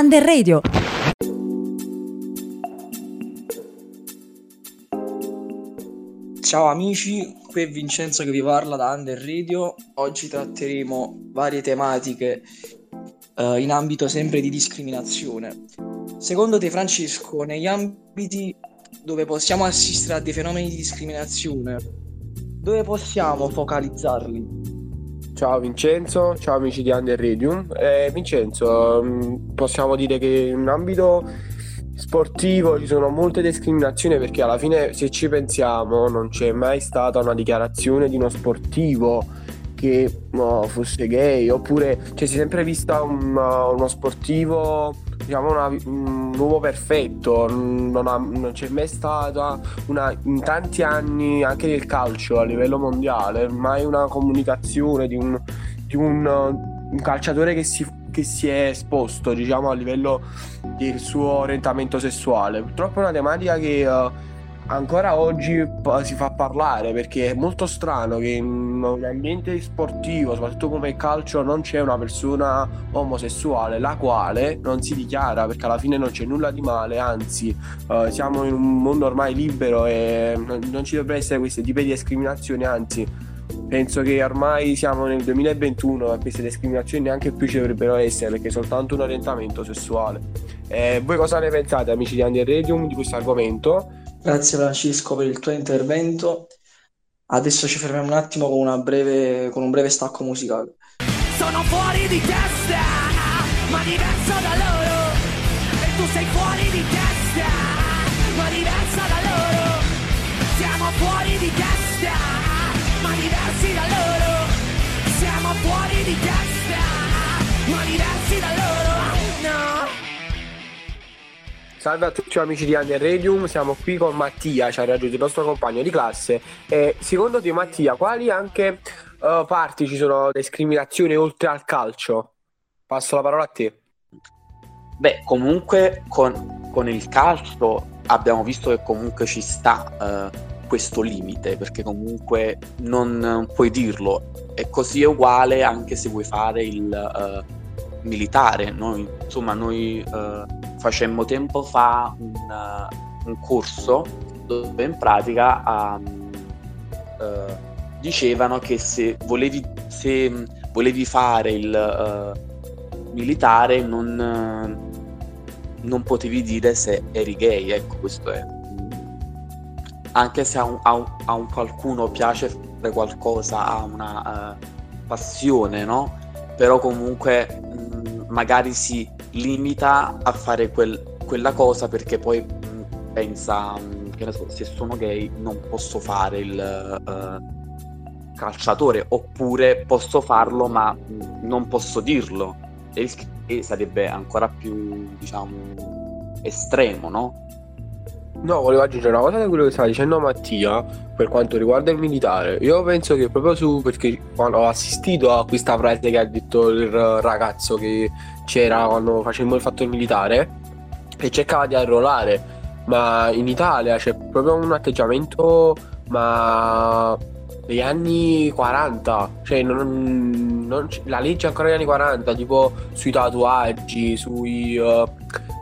Under Radio. Ciao amici, qui è Vincenzo che vi parla da Under Radio. Oggi tratteremo varie tematiche uh, in ambito sempre di discriminazione. Secondo te Francesco, negli ambiti dove possiamo assistere a dei fenomeni di discriminazione, dove possiamo focalizzarli? Ciao Vincenzo, ciao amici di Under Radium. Eh, Vincenzo, mm, possiamo dire che in ambito sportivo ci sono molte discriminazioni perché alla fine se ci pensiamo non c'è mai stata una dichiarazione di uno sportivo che no, fosse gay oppure cioè, si è sempre vista un, uno sportivo diciamo una, un uomo perfetto, non, ha, non, c'è mai stata una, in tanti anni anche nel calcio a livello mondiale, mai una comunicazione di un, di un, un calciatore che si, che si, è esposto diciamo a livello del suo orientamento sessuale. Purtroppo è una tematica che... Uh, ancora oggi si fa parlare perché è molto strano che in un ambiente sportivo, soprattutto come il calcio, non c'è una persona omosessuale la quale non si dichiara perché alla fine non c'è nulla di male, anzi uh, siamo in un mondo ormai libero e non ci dovrebbero essere questi tipi di discriminazioni, anzi penso che ormai siamo nel 2021 e queste discriminazioni neanche più ci dovrebbero essere perché è soltanto un orientamento sessuale. Eh, voi cosa ne pensate amici di Under Radium di questo argomento? Grazie Francesco per il tuo intervento. Adesso ci fermiamo un attimo con, breve, con un breve stacco musicale. Sono fuori di testa, ma diverso da loro. E tu sei fuori di testa, ma diversa da loro. Siamo fuori di testa, ma diversi da loro. Siamo fuori di testa, ma diversi da loro. No. Salve a tutti amici di Under Radium, siamo qui con Mattia, ci ha raggiunto il nostro compagno di classe. E secondo te Mattia, quali anche uh, parti ci sono discriminazioni oltre al calcio? Passo la parola a te. Beh, comunque con, con il calcio abbiamo visto che comunque ci sta uh, questo limite, perché comunque non puoi dirlo. E così è uguale anche se vuoi fare il... Uh, militare. Noi, insomma, noi uh, facemmo tempo fa un, uh, un, corso dove in pratica um, uh, dicevano che se volevi, se volevi fare il militare non, non potevi dire se eri gay. Ecco, questo è. Anche se a, un, a, un, a un qualcuno piace fare qualcosa, ha una passione, no? Però comunque magari si limita a fare quel, quella cosa perché poi mh, pensa mh, che so, se sono gay non posso fare il uh, calciatore oppure posso farlo ma mh, non posso dirlo e il che sarebbe ancora più diciamo estremo no? No, volevo aggiungere una cosa da quello che stava dicendo Mattia per quanto riguarda il militare. Io penso che proprio su perché quando ho assistito a questa frase che ha detto il ragazzo che c'era quando facemmo il fatto militare e cercava di arruolare, ma in Italia c'è proprio un atteggiamento ma degli anni 40, cioè non, non, la legge ancora degli anni 40, tipo sui tatuaggi, sui uh,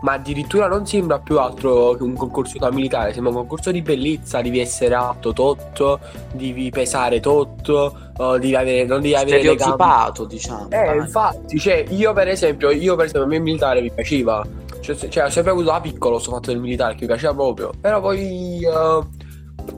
ma addirittura non sembra più altro che un concorso da militare, sembra un concorso di bellezza, devi essere alto tot, devi pesare tot, uh, devi avere, non devi avere le gambe. diciamo. Eh, dai. infatti, cioè, io per esempio, io per esempio a me il militare mi piaceva, cioè, cioè ho sempre avuto da piccolo questo fatto del militare che mi piaceva proprio, però poi... Uh,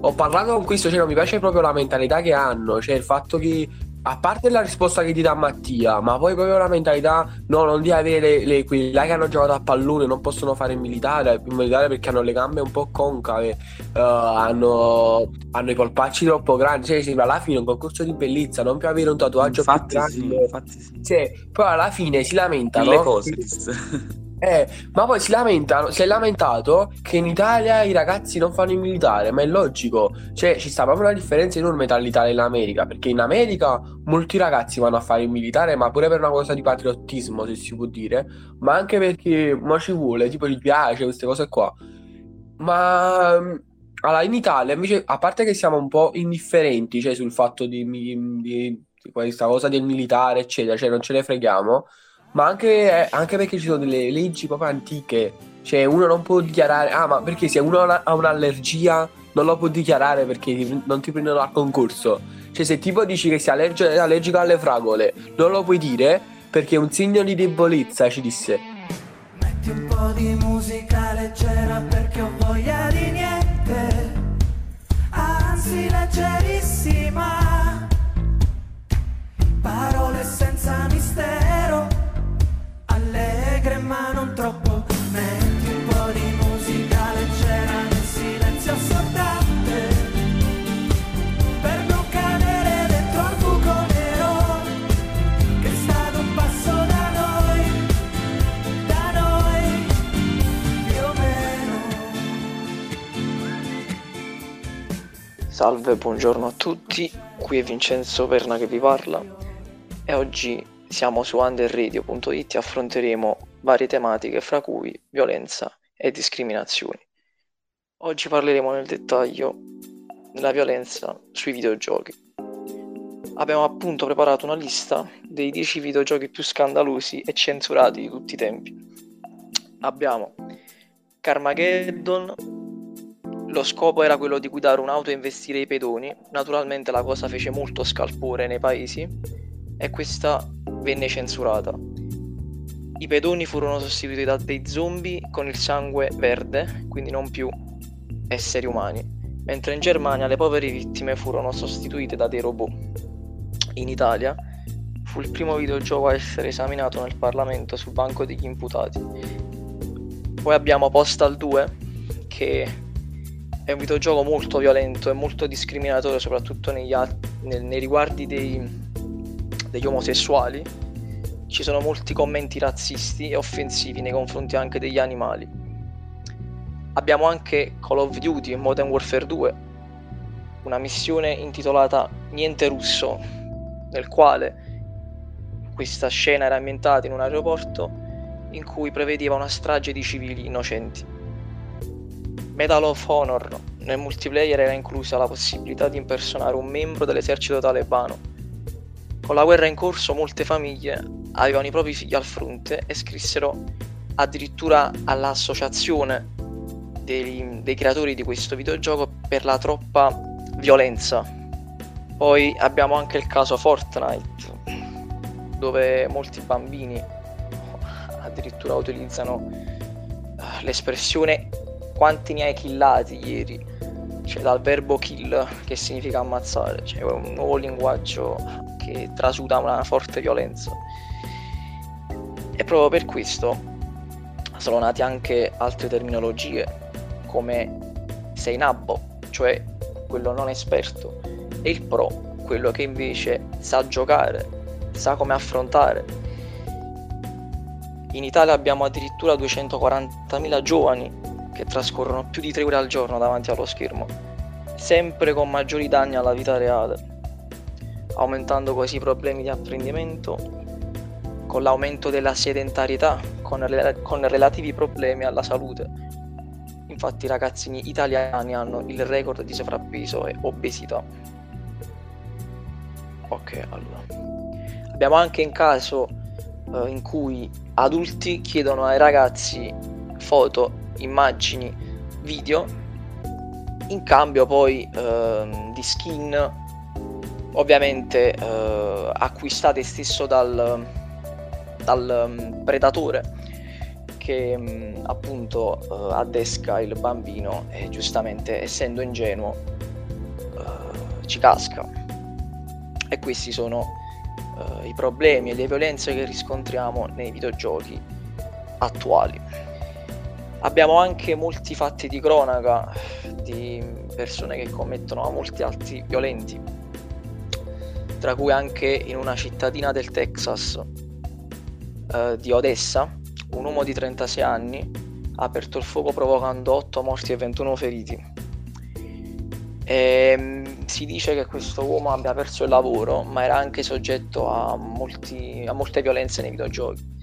ho parlato con questo, cioè non mi piace proprio la mentalità che hanno, cioè il fatto che a parte la risposta che ti dà Mattia, ma poi proprio la mentalità, no, non di avere le, le, quelli là che hanno giocato a pallone, non possono fare il militare, il militare perché hanno le gambe un po' concave, uh, hanno, hanno, i polpacci troppo grandi, cioè sembra alla fine un concorso di bellezza, non più avere un tatuaggio infatti più grande. Sì, infatti sì. Cioè, poi alla fine si lamentano. Le cose. Eh, ma poi si lamentano, si è lamentato che in Italia i ragazzi non fanno il militare, ma è logico, cioè ci sta proprio una differenza enorme tra l'Italia e l'America, perché in America molti ragazzi vanno a fare il militare, ma pure per una cosa di patriottismo, se si può dire, ma anche perché ma ci vuole, tipo gli piace queste cose qua. Ma allora, in Italia invece, a parte che siamo un po' indifferenti, cioè sul fatto di, di, di questa cosa del militare, eccetera, cioè non ce ne freghiamo ma anche, anche perché ci sono delle leggi proprio antiche. Cioè, uno non può dichiarare, ah, ma perché se uno ha un'allergia non lo può dichiarare perché non ti prendono al concorso. Cioè, se tipo dici che sei allergico, allergico alle fragole, non lo puoi dire perché è un segno di debolezza, ci disse. Metti un po' di musica leggera perché ho voglia di niente, anzi leggerissima. Parole senza mistero, non troppo. Metti un po' di musica leggera nel silenzio assordante. Per non cadere dentro al buco nero che è stato un passo da noi, da noi, più o meno. Salve, buongiorno a tutti, qui è Vincenzo Perna che vi parla e oggi siamo su underradio.it e affronteremo varie tematiche fra cui violenza e discriminazioni. Oggi parleremo nel dettaglio della violenza sui videogiochi. Abbiamo appunto preparato una lista dei 10 videogiochi più scandalosi e censurati di tutti i tempi. Abbiamo Carmageddon, lo scopo era quello di guidare un'auto e investire i pedoni. Naturalmente la cosa fece molto scalpore nei paesi e questa venne censurata. I pedoni furono sostituiti da dei zombie con il sangue verde, quindi non più esseri umani, mentre in Germania le povere vittime furono sostituite da dei robot. In Italia fu il primo videogioco a essere esaminato nel Parlamento sul banco degli imputati. Poi abbiamo Postal 2, che è un videogioco molto violento e molto discriminatorio, soprattutto negli nei riguardi dei- degli omosessuali. Ci sono molti commenti razzisti e offensivi nei confronti anche degli animali. Abbiamo anche Call of Duty Modern Warfare 2, una missione intitolata Niente russo, nel quale questa scena era ambientata in un aeroporto in cui prevedeva una strage di civili innocenti. Medal of Honor, nel multiplayer era inclusa la possibilità di impersonare un membro dell'esercito talebano. Con la guerra in corso molte famiglie avevano i propri figli al fronte e scrissero addirittura all'associazione dei, dei creatori di questo videogioco per la troppa violenza. Poi abbiamo anche il caso Fortnite, dove molti bambini addirittura utilizzano eh, l'espressione quanti ne hai killati ieri, cioè dal verbo kill che significa ammazzare, cioè un nuovo linguaggio che trasuda una forte violenza. E proprio per questo sono nate anche altre terminologie come sei nabbo, cioè quello non esperto, e il pro, quello che invece sa giocare, sa come affrontare. In Italia abbiamo addirittura 240.000 giovani che trascorrono più di 3 ore al giorno davanti allo schermo, sempre con maggiori danni alla vita reale, aumentando così i problemi di apprendimento, con l'aumento della sedentarietà, con, rel- con relativi problemi alla salute. Infatti i ragazzini italiani hanno il record di sovrappeso e obesità. Ok, allora. Abbiamo anche un caso eh, in cui adulti chiedono ai ragazzi foto, immagini, video in cambio poi ehm, di skin ovviamente eh, acquistate stesso dal, dal mm, predatore che mh, appunto eh, addesca il bambino e giustamente essendo ingenuo eh, ci casca e questi sono eh, i problemi e le violenze che riscontriamo nei videogiochi attuali. Abbiamo anche molti fatti di cronaca di persone che commettono molti atti violenti, tra cui anche in una cittadina del Texas eh, di Odessa, un uomo di 36 anni ha aperto il fuoco provocando 8 morti e 21 feriti. E, mm, si dice che questo uomo abbia perso il lavoro, ma era anche soggetto a, molti, a molte violenze nei videogiochi.